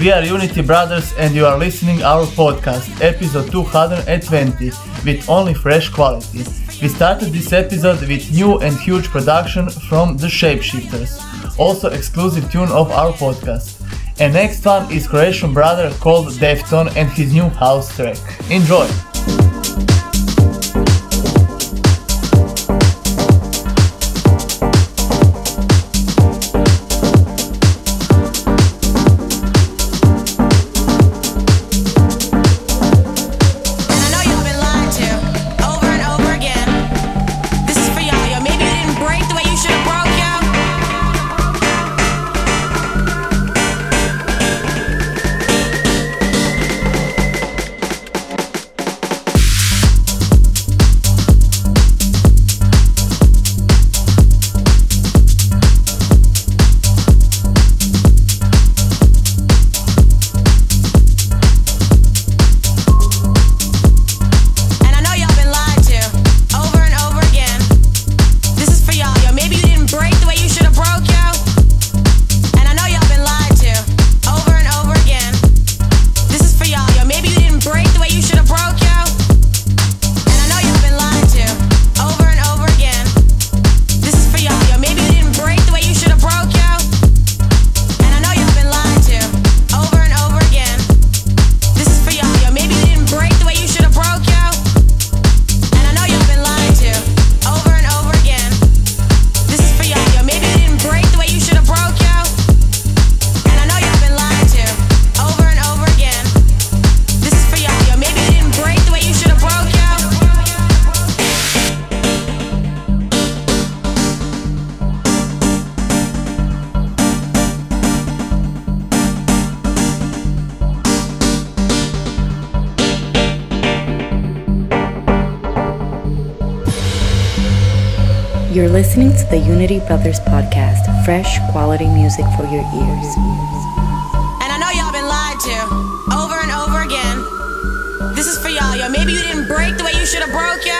We are Unity Brothers and you are listening our podcast, episode 220, with only fresh quality. We started this episode with new and huge production from The Shapeshifters, also exclusive tune of our podcast. And next one is Croatian brother called Defton and his new house track. Enjoy! You're listening to the Unity Brothers podcast, fresh quality music for your ears. And I know y'all been lied to over and over again. This is for y'all, yo. Maybe you didn't break the way you should have broke, yo.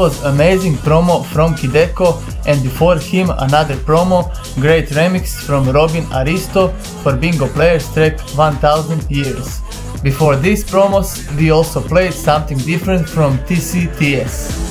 was amazing promo from Hideko and before him another promo, great remix from Robin Aristo for Bingo Players track 1000 Years. Before these promos, we also played something different from TCTS.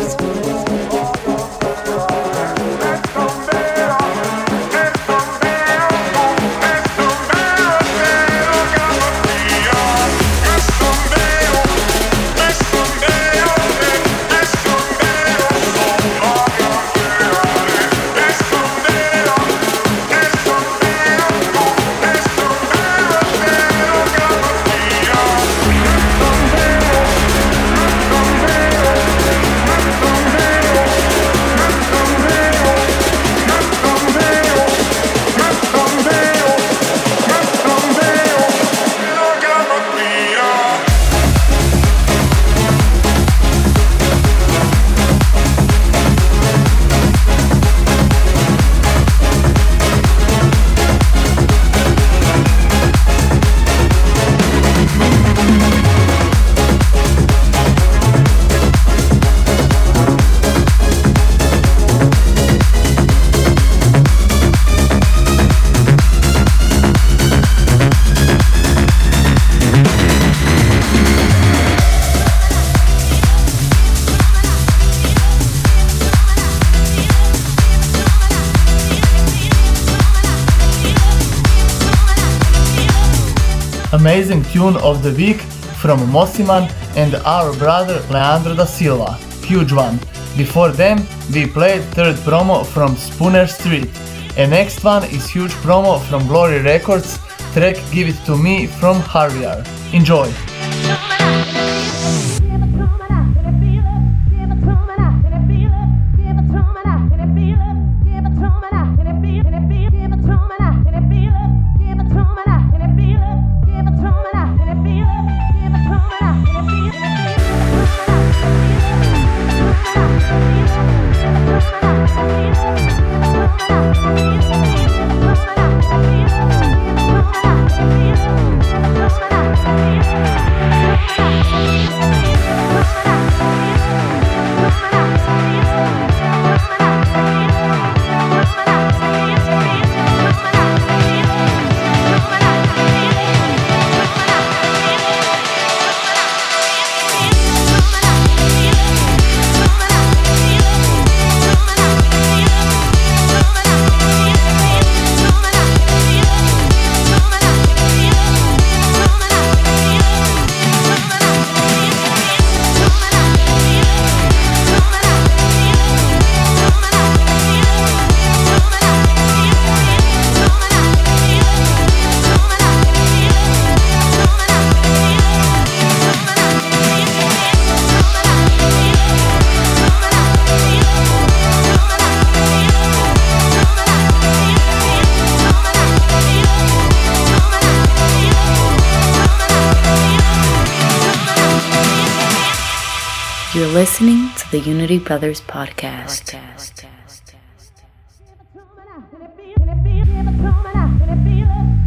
Tune of the Week from Mosiman and our brother Leandro da Silva, huge one. Before them, we played third promo from Spooner Street. And next one is huge promo from Glory Records, track Give It To Me from Harvier. Enjoy! Brothers podcast. I've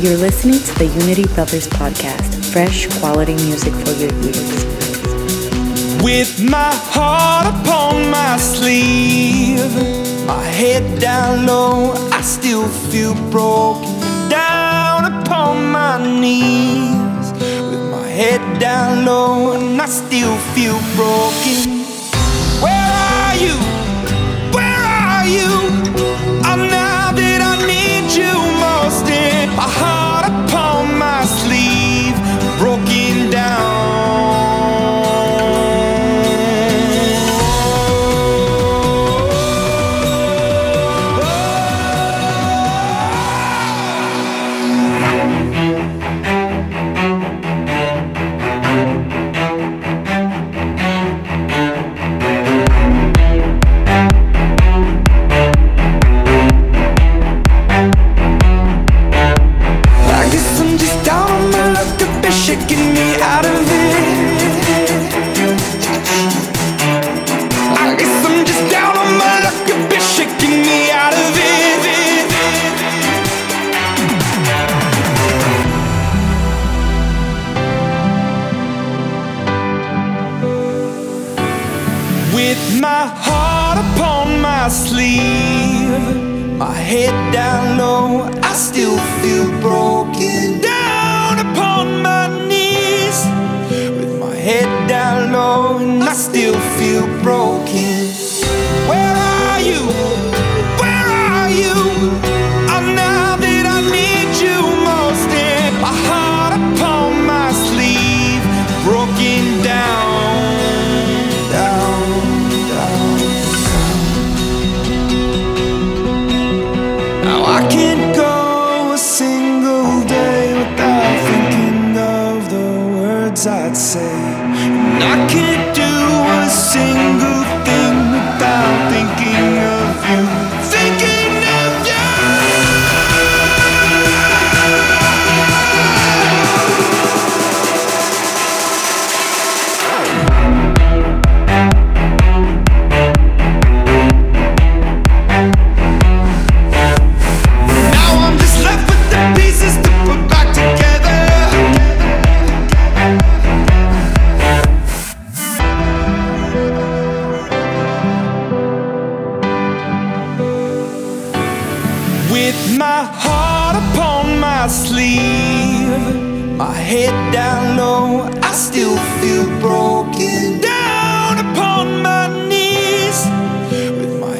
You're listening to the Unity Brothers podcast, fresh quality music for your ears. With my heart upon my sleeve, my head down low, I still feel broken. Down upon my knees, with my head down low, and I still feel broken.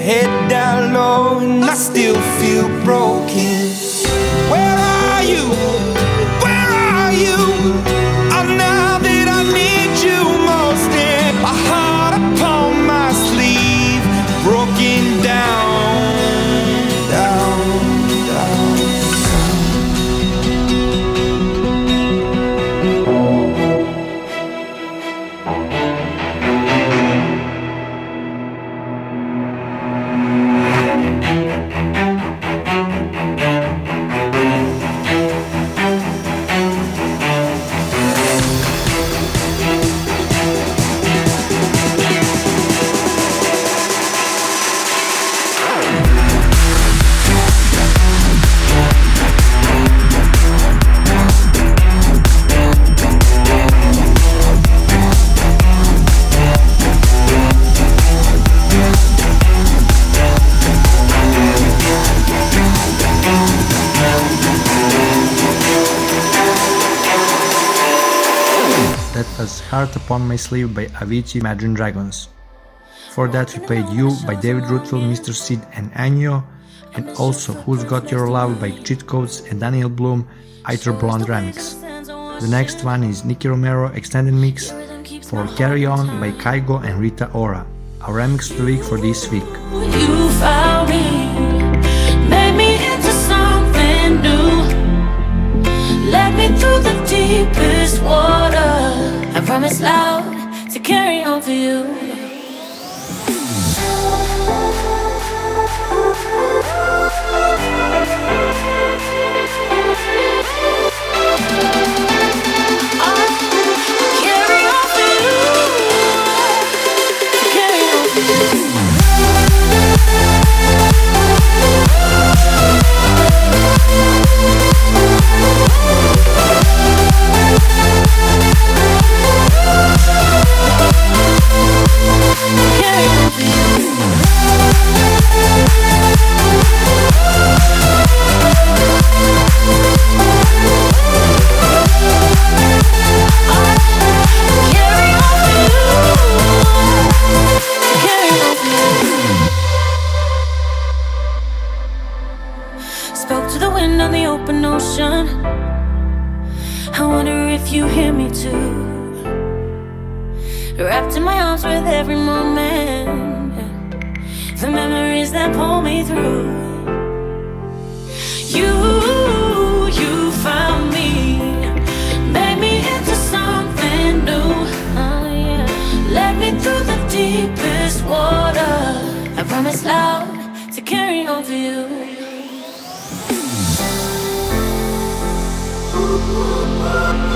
Head down low, and I still feel broken. Upon My Sleeve by Avicii Imagine Dragons. For that we played You by David Ruthville, Mr. Sid and Anyo, and also Who's Got Your Love by Cheat Codes and Daniel Blume, Iter Blonde Remix. The next one is Nicky Romero Extended Mix for Carry On by Kygo and Rita Ora, our remix of the week for this week. You found me, made me into something new. Led me through the deepest water. I promise loud to carry on for you. Carry on for you. Carry Wrapped in my arms with every moment. The memories that pull me through. You, you found me. Made me into something new. Oh, yeah. Led me through the deepest water. I promise loud to carry on for you. I,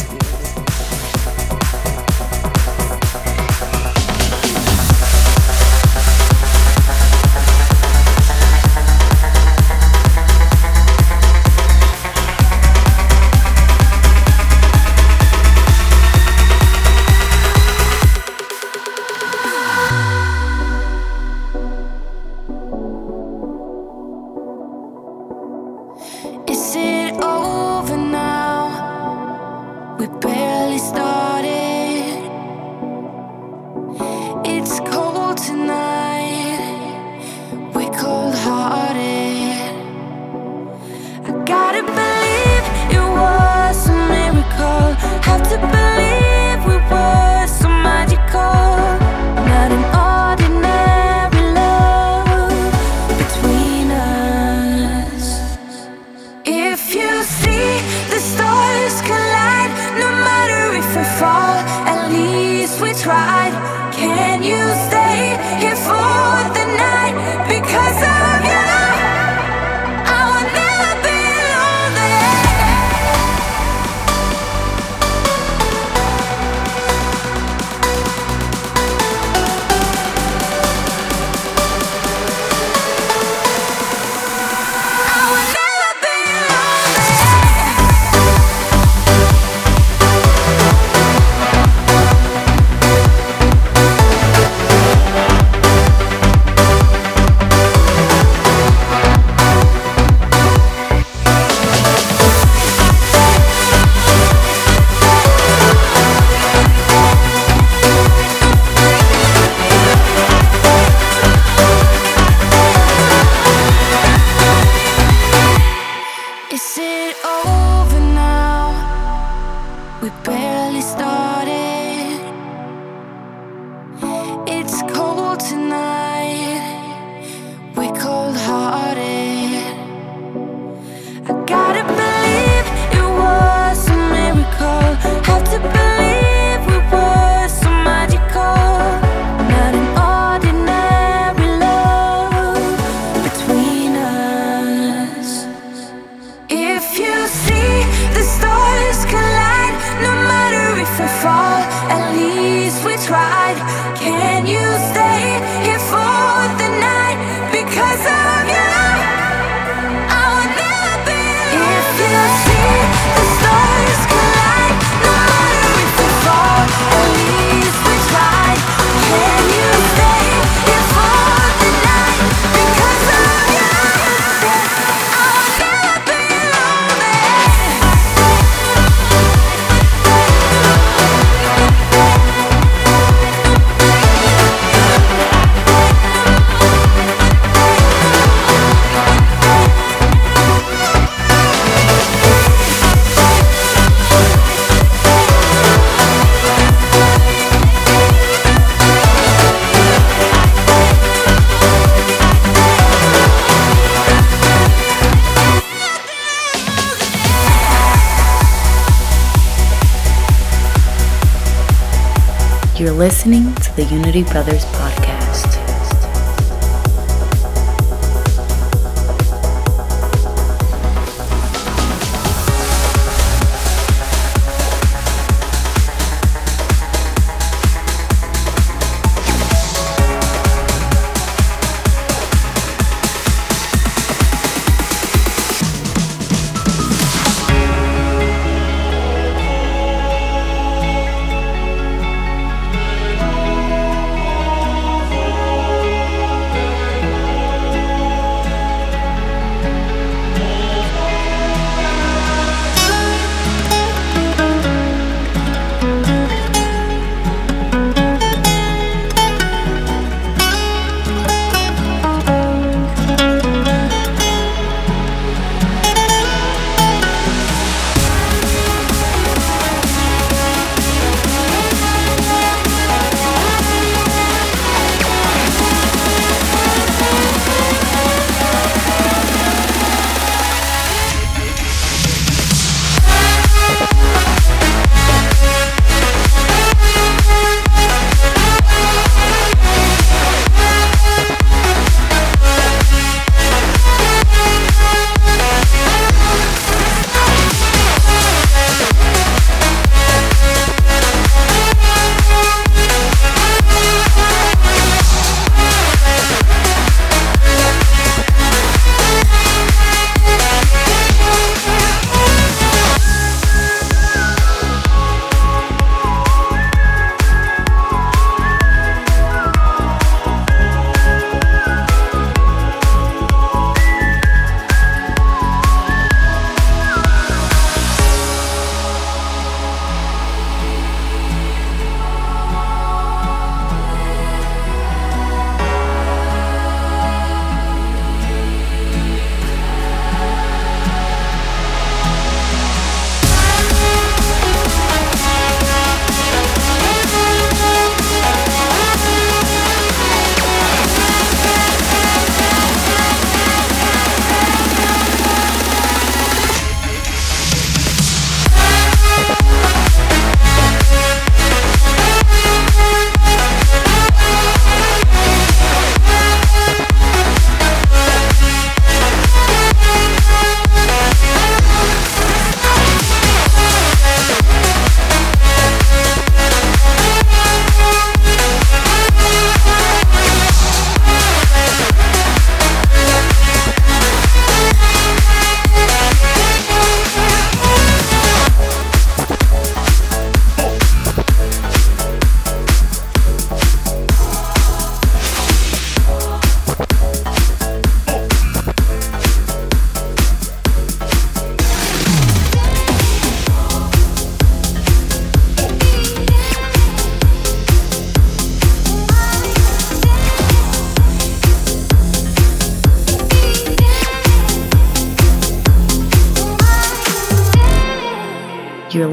Unity Brothers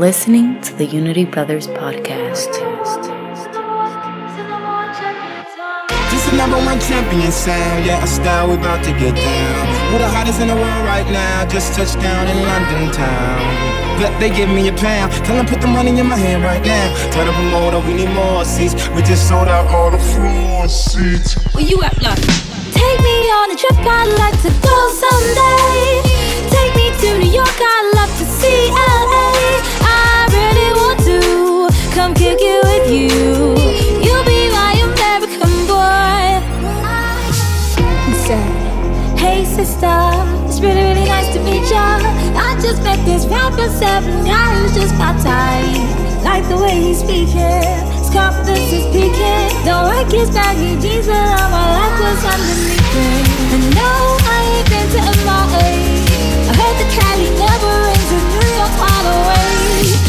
listening to the Unity Brothers podcast. This is number one champion sound. Yeah, style we about to get down. We're the hottest in the world right now. Just touched down in London town. Bet they give me a pound. Tell them put the money in my hand right now. Tell the promoter we need more seats. We just sold out all the floor seats. Where you at, like? Take me on a trip, I'd like to go seven who's just my type. Like the way he's speaking, his confidence is peaking. Don't like his baggy jeans, but all my life was underneath it. And no, I ain't been to MIA. I heard the Cali never rains in New York all the way.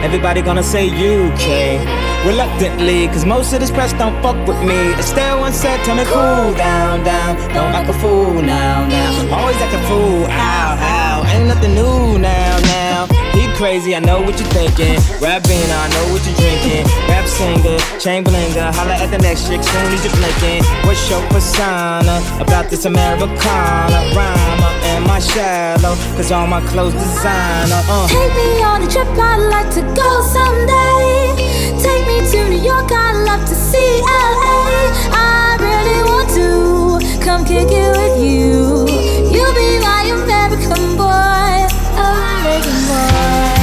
Everybody gonna say UK. Reluctantly, cause most of this press don't fuck with me. Estelle once said, tell me cool down, down. Don't act a fool now, now. Always act a fool, ow, ow. Ain't nothing new now, now. Crazy, I know what you're thinking. Rapping, I know what you're drinking. Rap singer, chain blinger. Holla at the next chick, soon as you're blinking. What's your persona about this Americana? Rhymer, am I shallow? Cause all my clothes designer. Uh. Take me on a trip, I'd like to go someday. Take me to New York, I'd love to see LA. I really want to come kick it with you. You'll be my more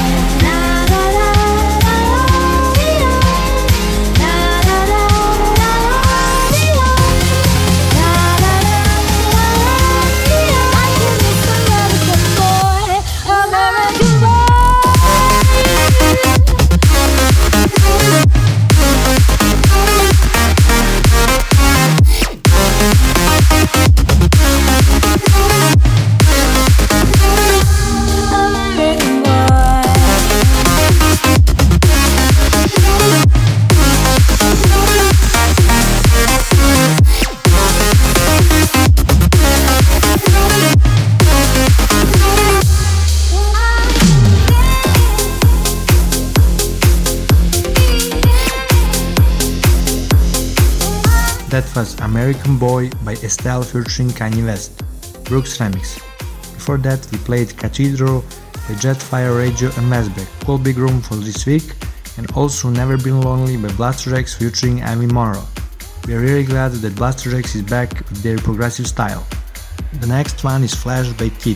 That was American Boy by Estelle featuring Kanye West, Brooks remix. Before that, we played Cathedral by Jetfire Radio and Masbeck, Cool Big Room for this week, and also Never Been Lonely by Blasterjaxx featuring Amy Monroe. We are really glad that Blasterjaxx is back with their progressive style. The next one is Flash by Kid.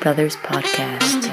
Brothers podcast.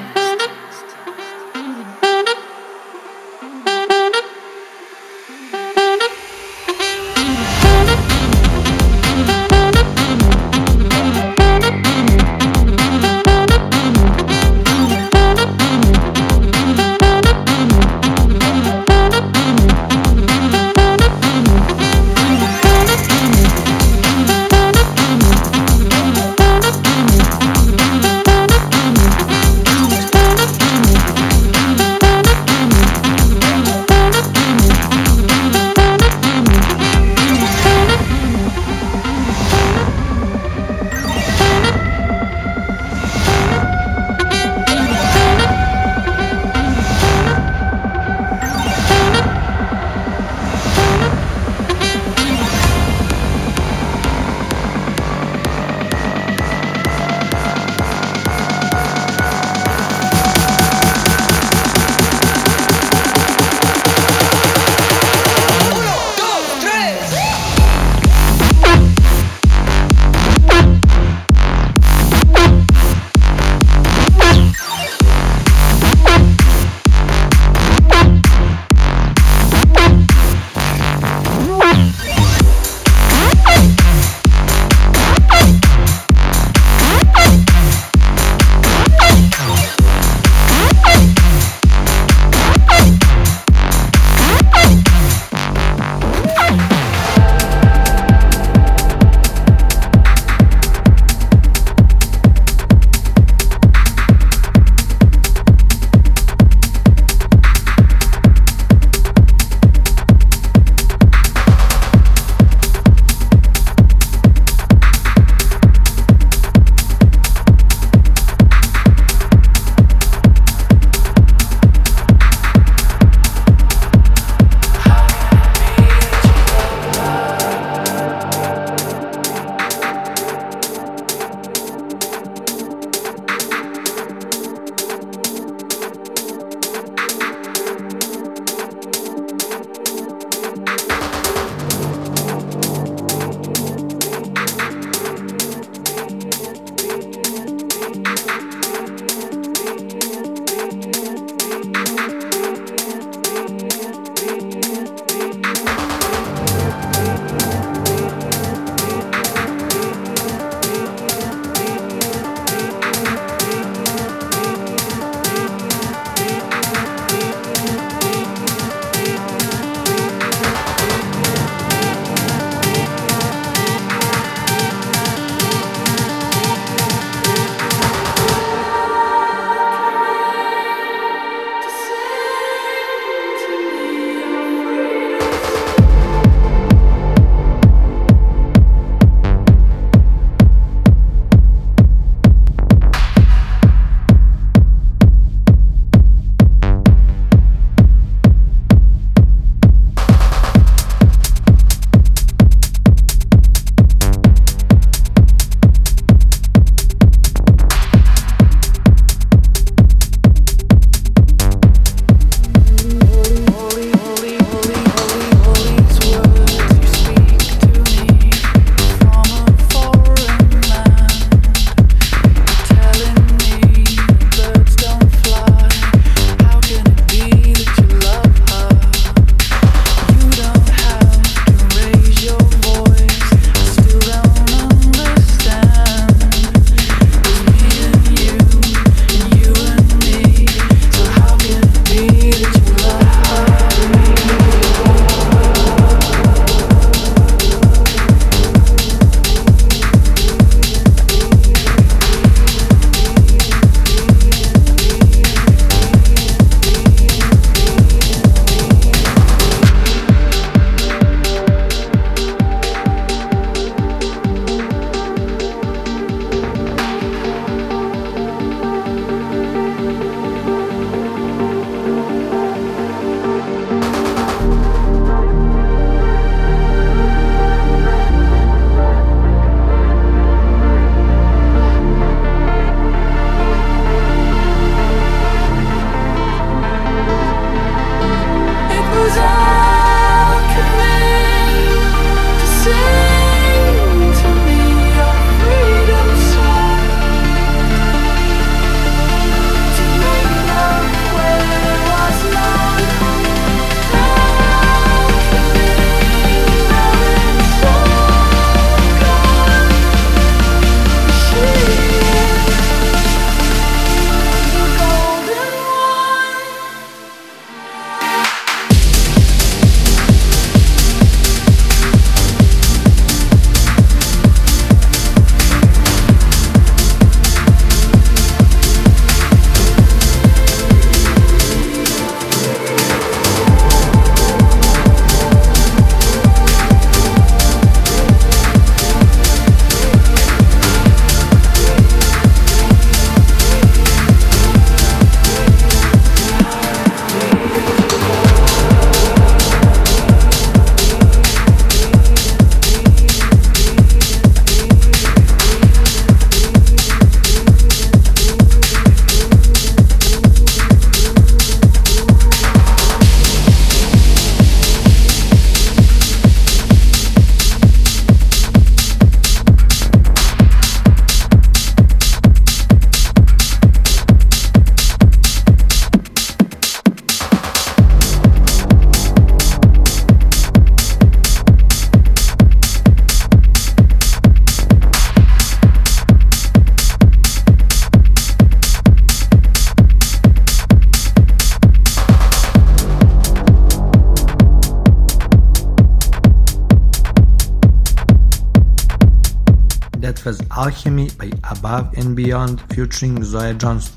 Above and Beyond featuring Zoe Johnson,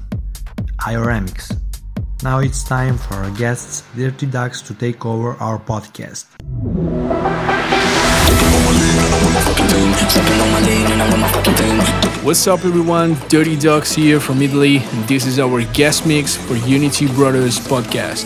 Ioramics. Now it's time for our guests, Dirty Ducks, to take over our podcast. What's up, everyone? Dirty Ducks here from Italy, and this is our guest mix for Unity Brothers podcast.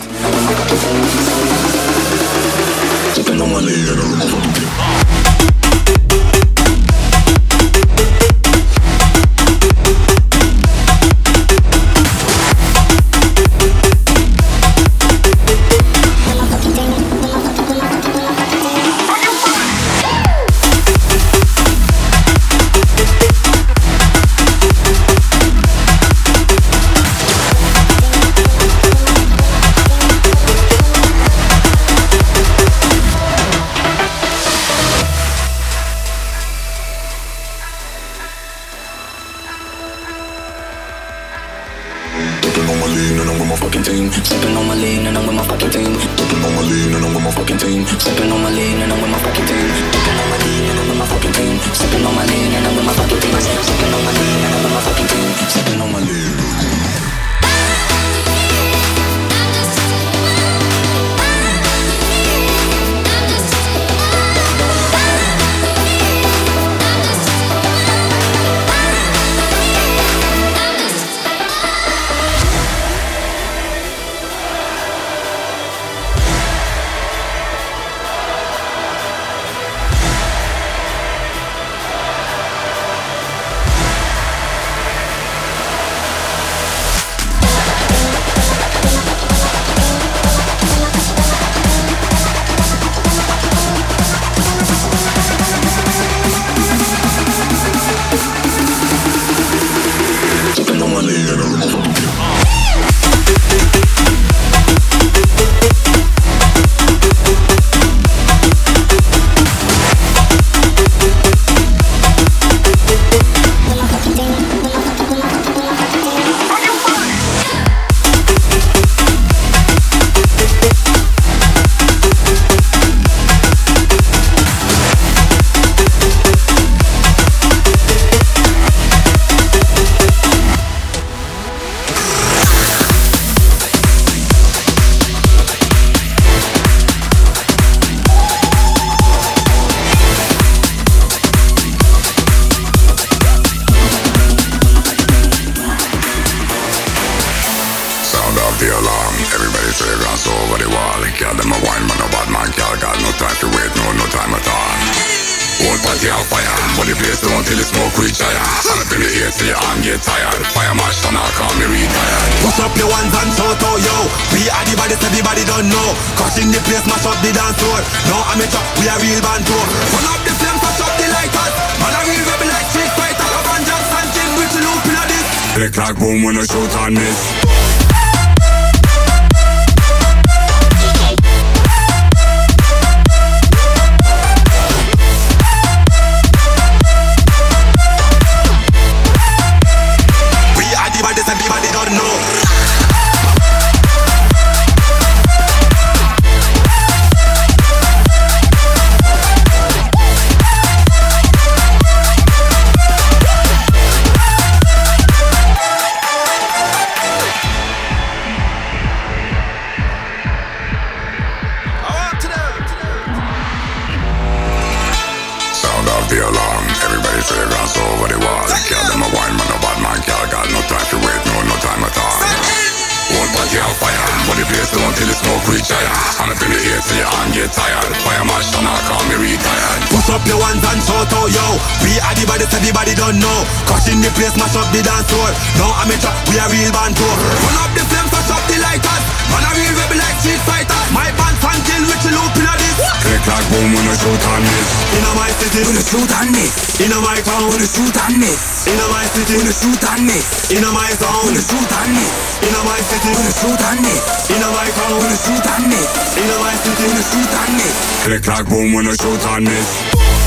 In my zone, wanna shoot on it. In my city, wanna shoot on it. In my car, wanna shoot on it. In my city, wanna shoot on it. Click clack boom, wanna shoot on it.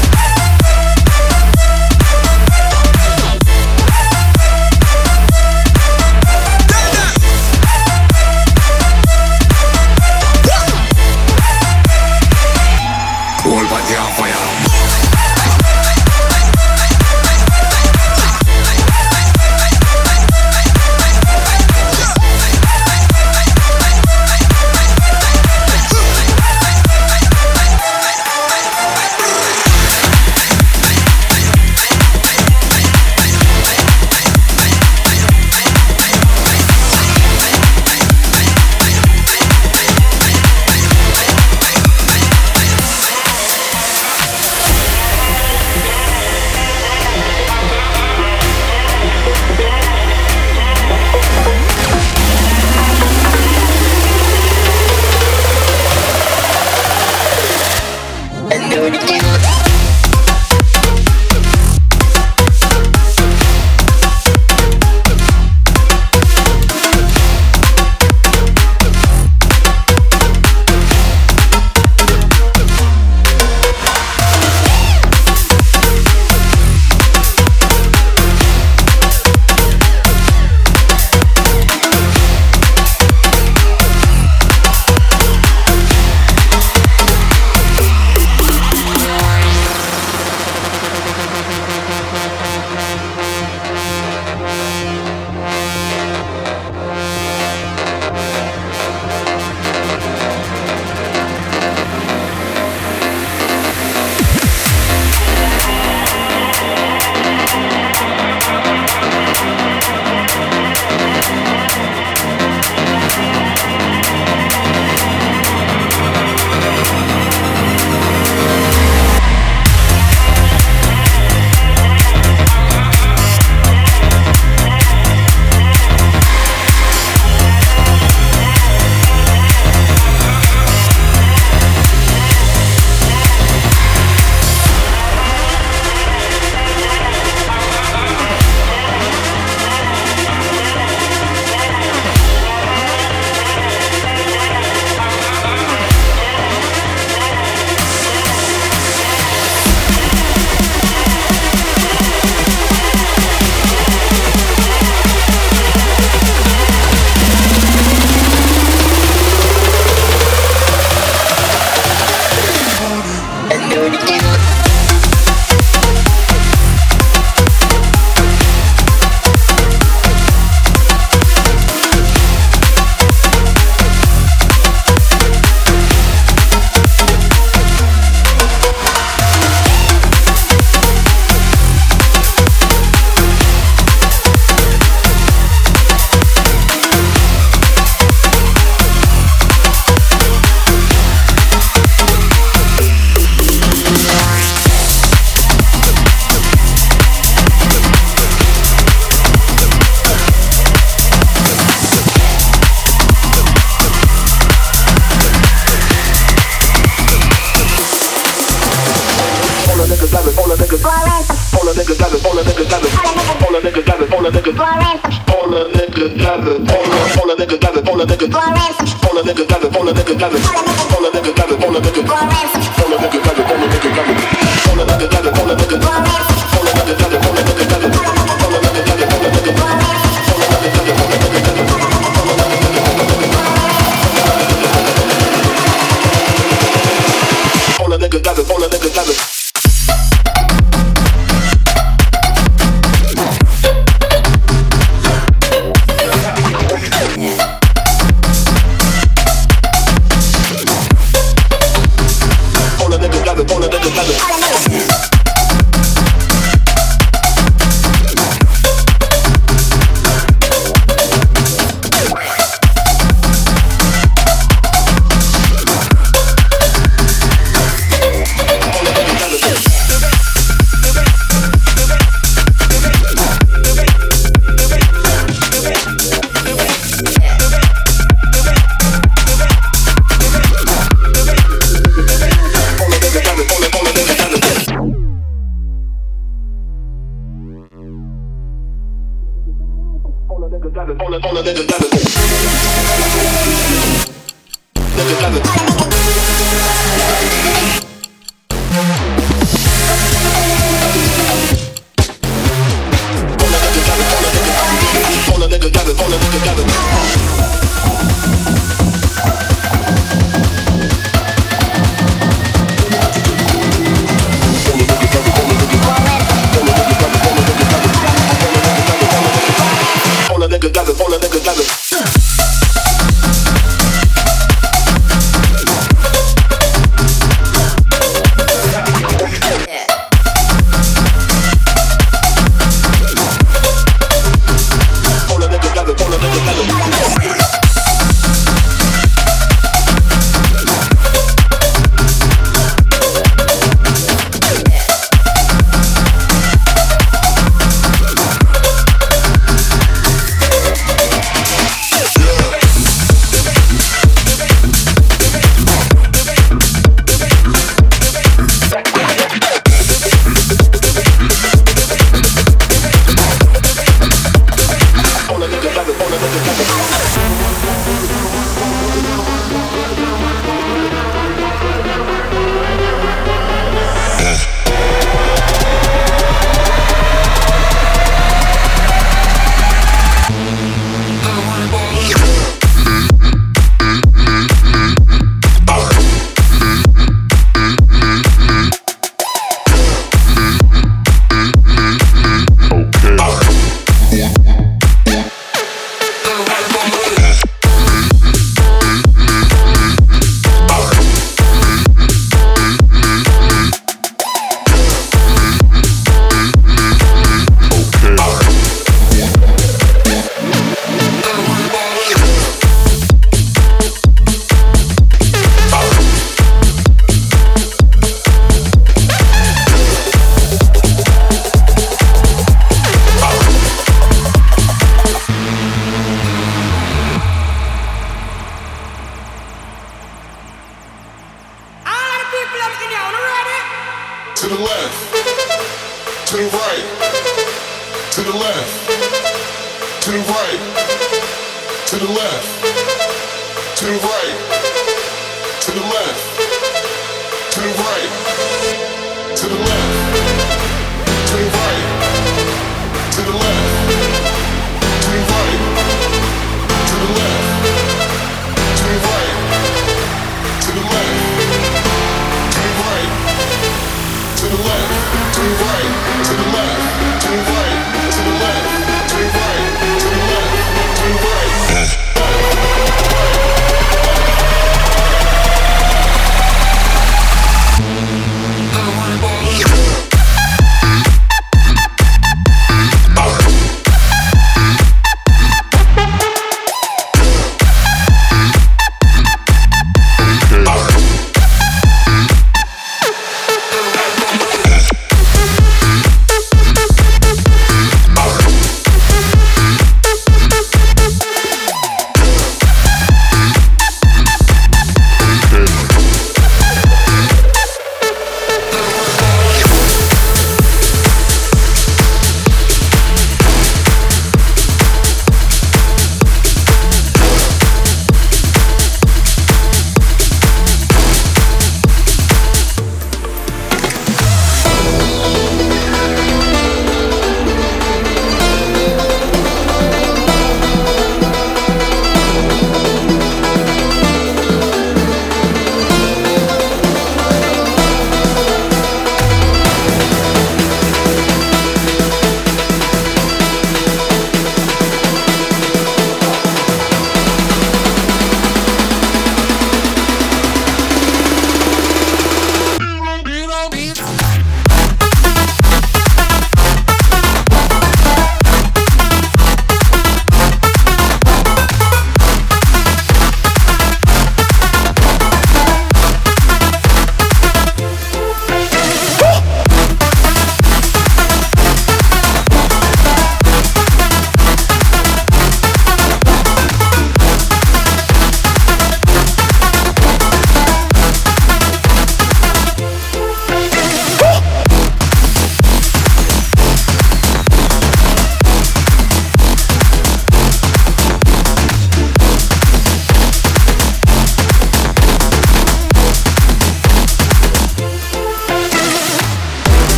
To the right,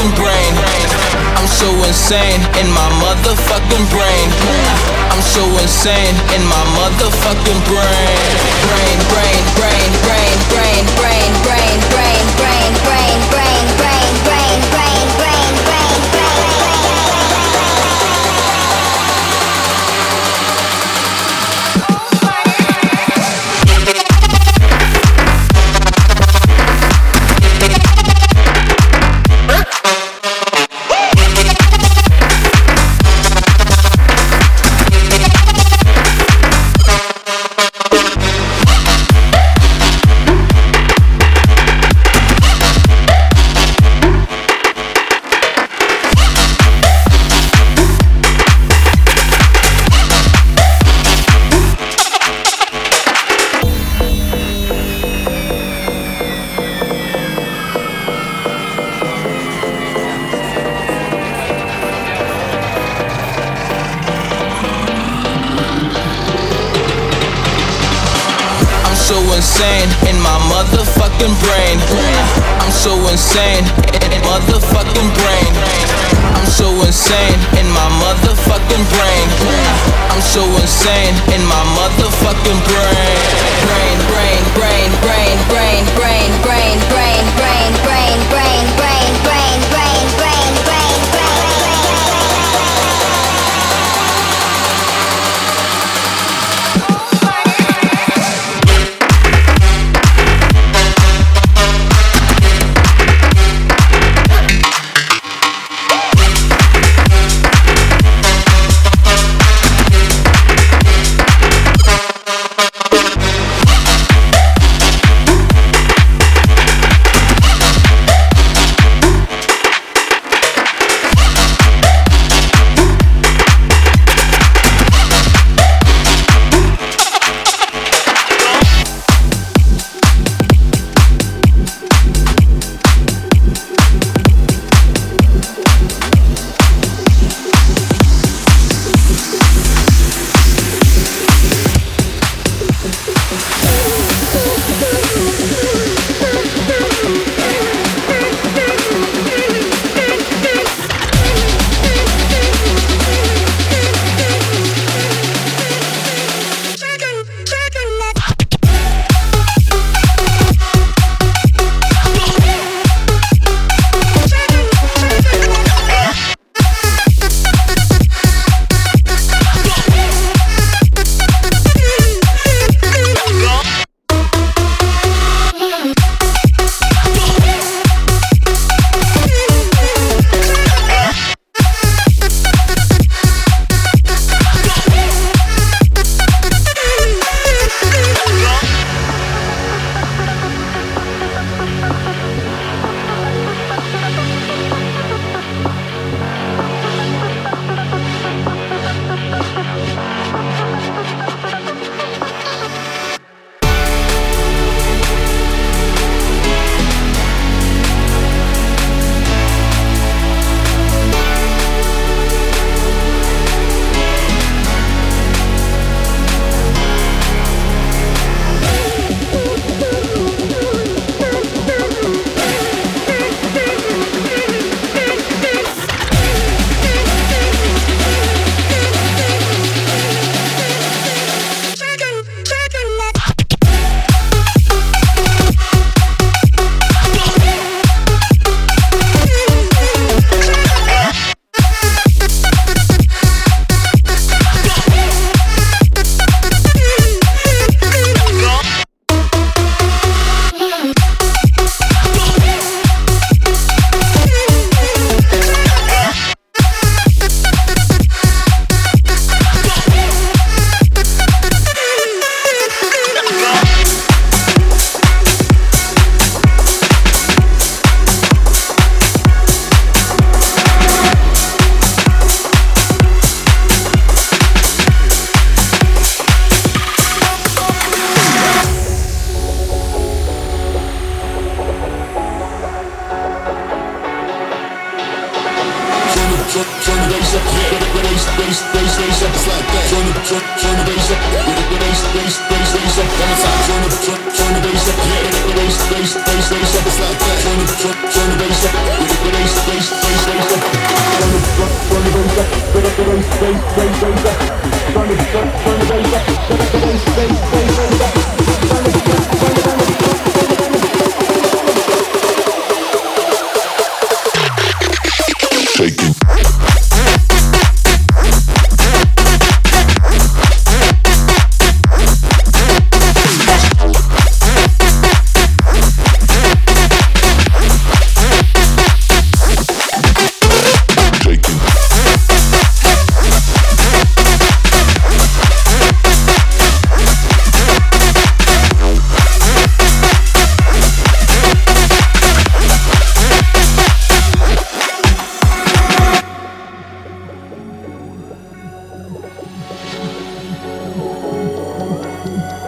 motherfucking brain. I'm so insane in my motherfucking brain. I'm so insane in my motherfucking brain. Brain, brain, brain, brain, brain, brain, brain, brain, brain, brain, brain, brain, motherfucking brain. I'm so insane in motherfucking brain. I'm so insane in my motherfucking brain. I'm so insane in my motherfucking brain. Brain, brain, brain, brain, brain, brain, brain, brain, brain, brain, brain, brain,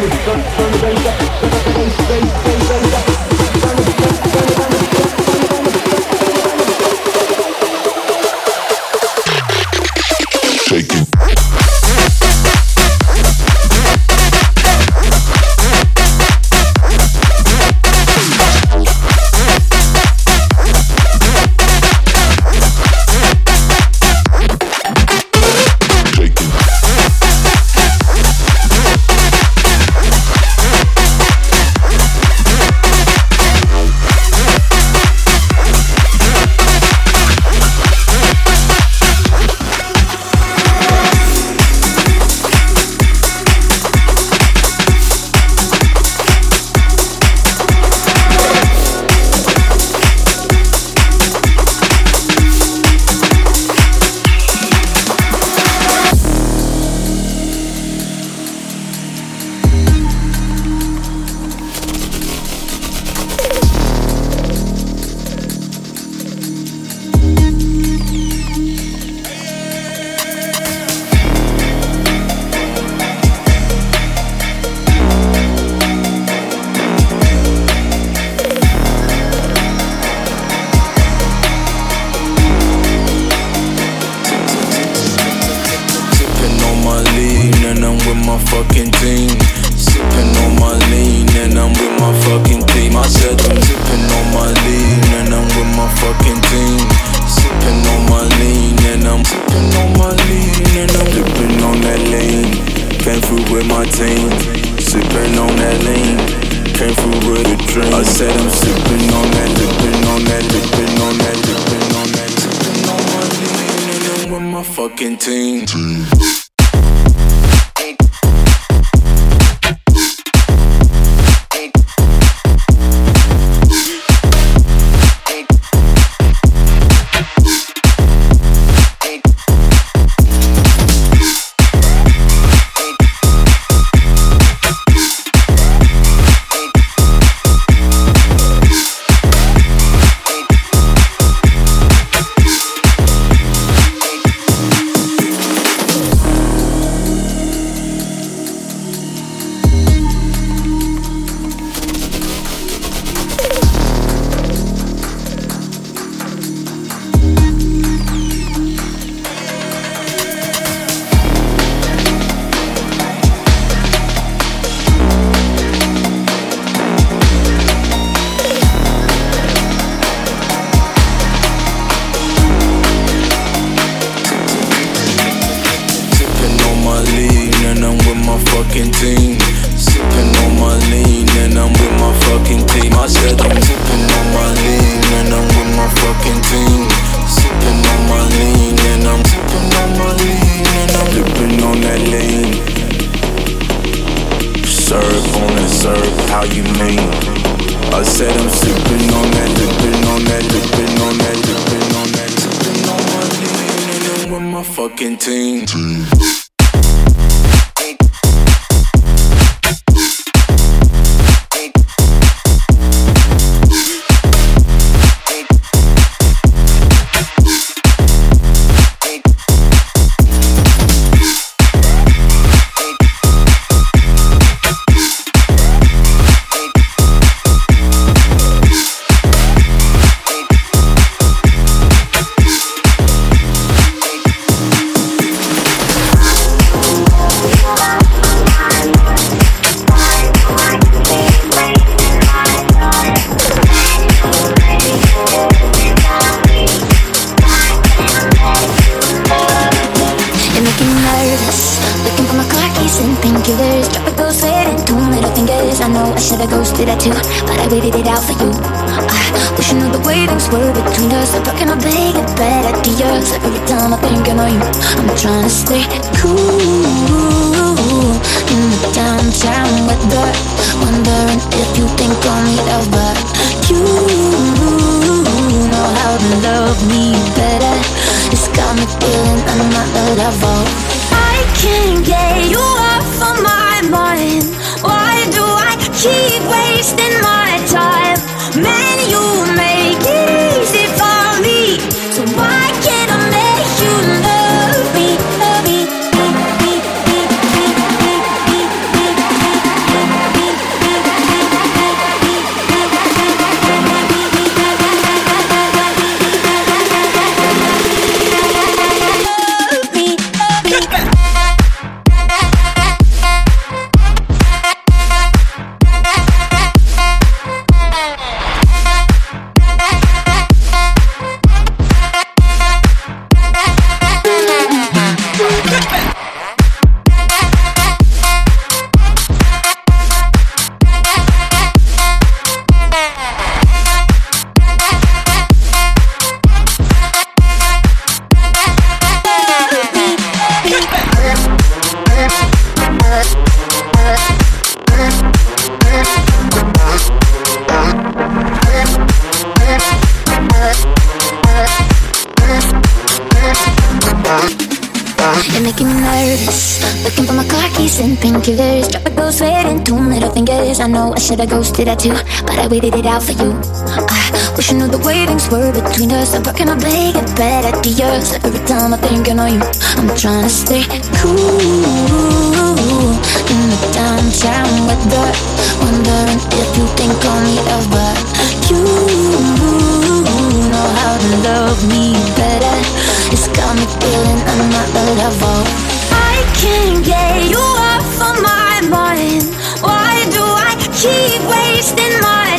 Shaking. I I ghosted at two, but I waited it out for you. I wish I knew the way things were between us. I'm working on big and bad ideas. Every time I think I know you, I'm trying to stay cool in the downtown weather. Wondering if you think on me ever. You know how to love me better. It's got me feeling I'm not the level. I can't get you off of my mind. Wasting my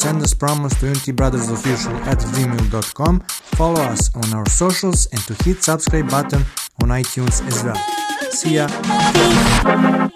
send us promos to Unity Brothers Official at gmail.com, follow us on our socials, and to hit subscribe button on iTunes as well. See ya!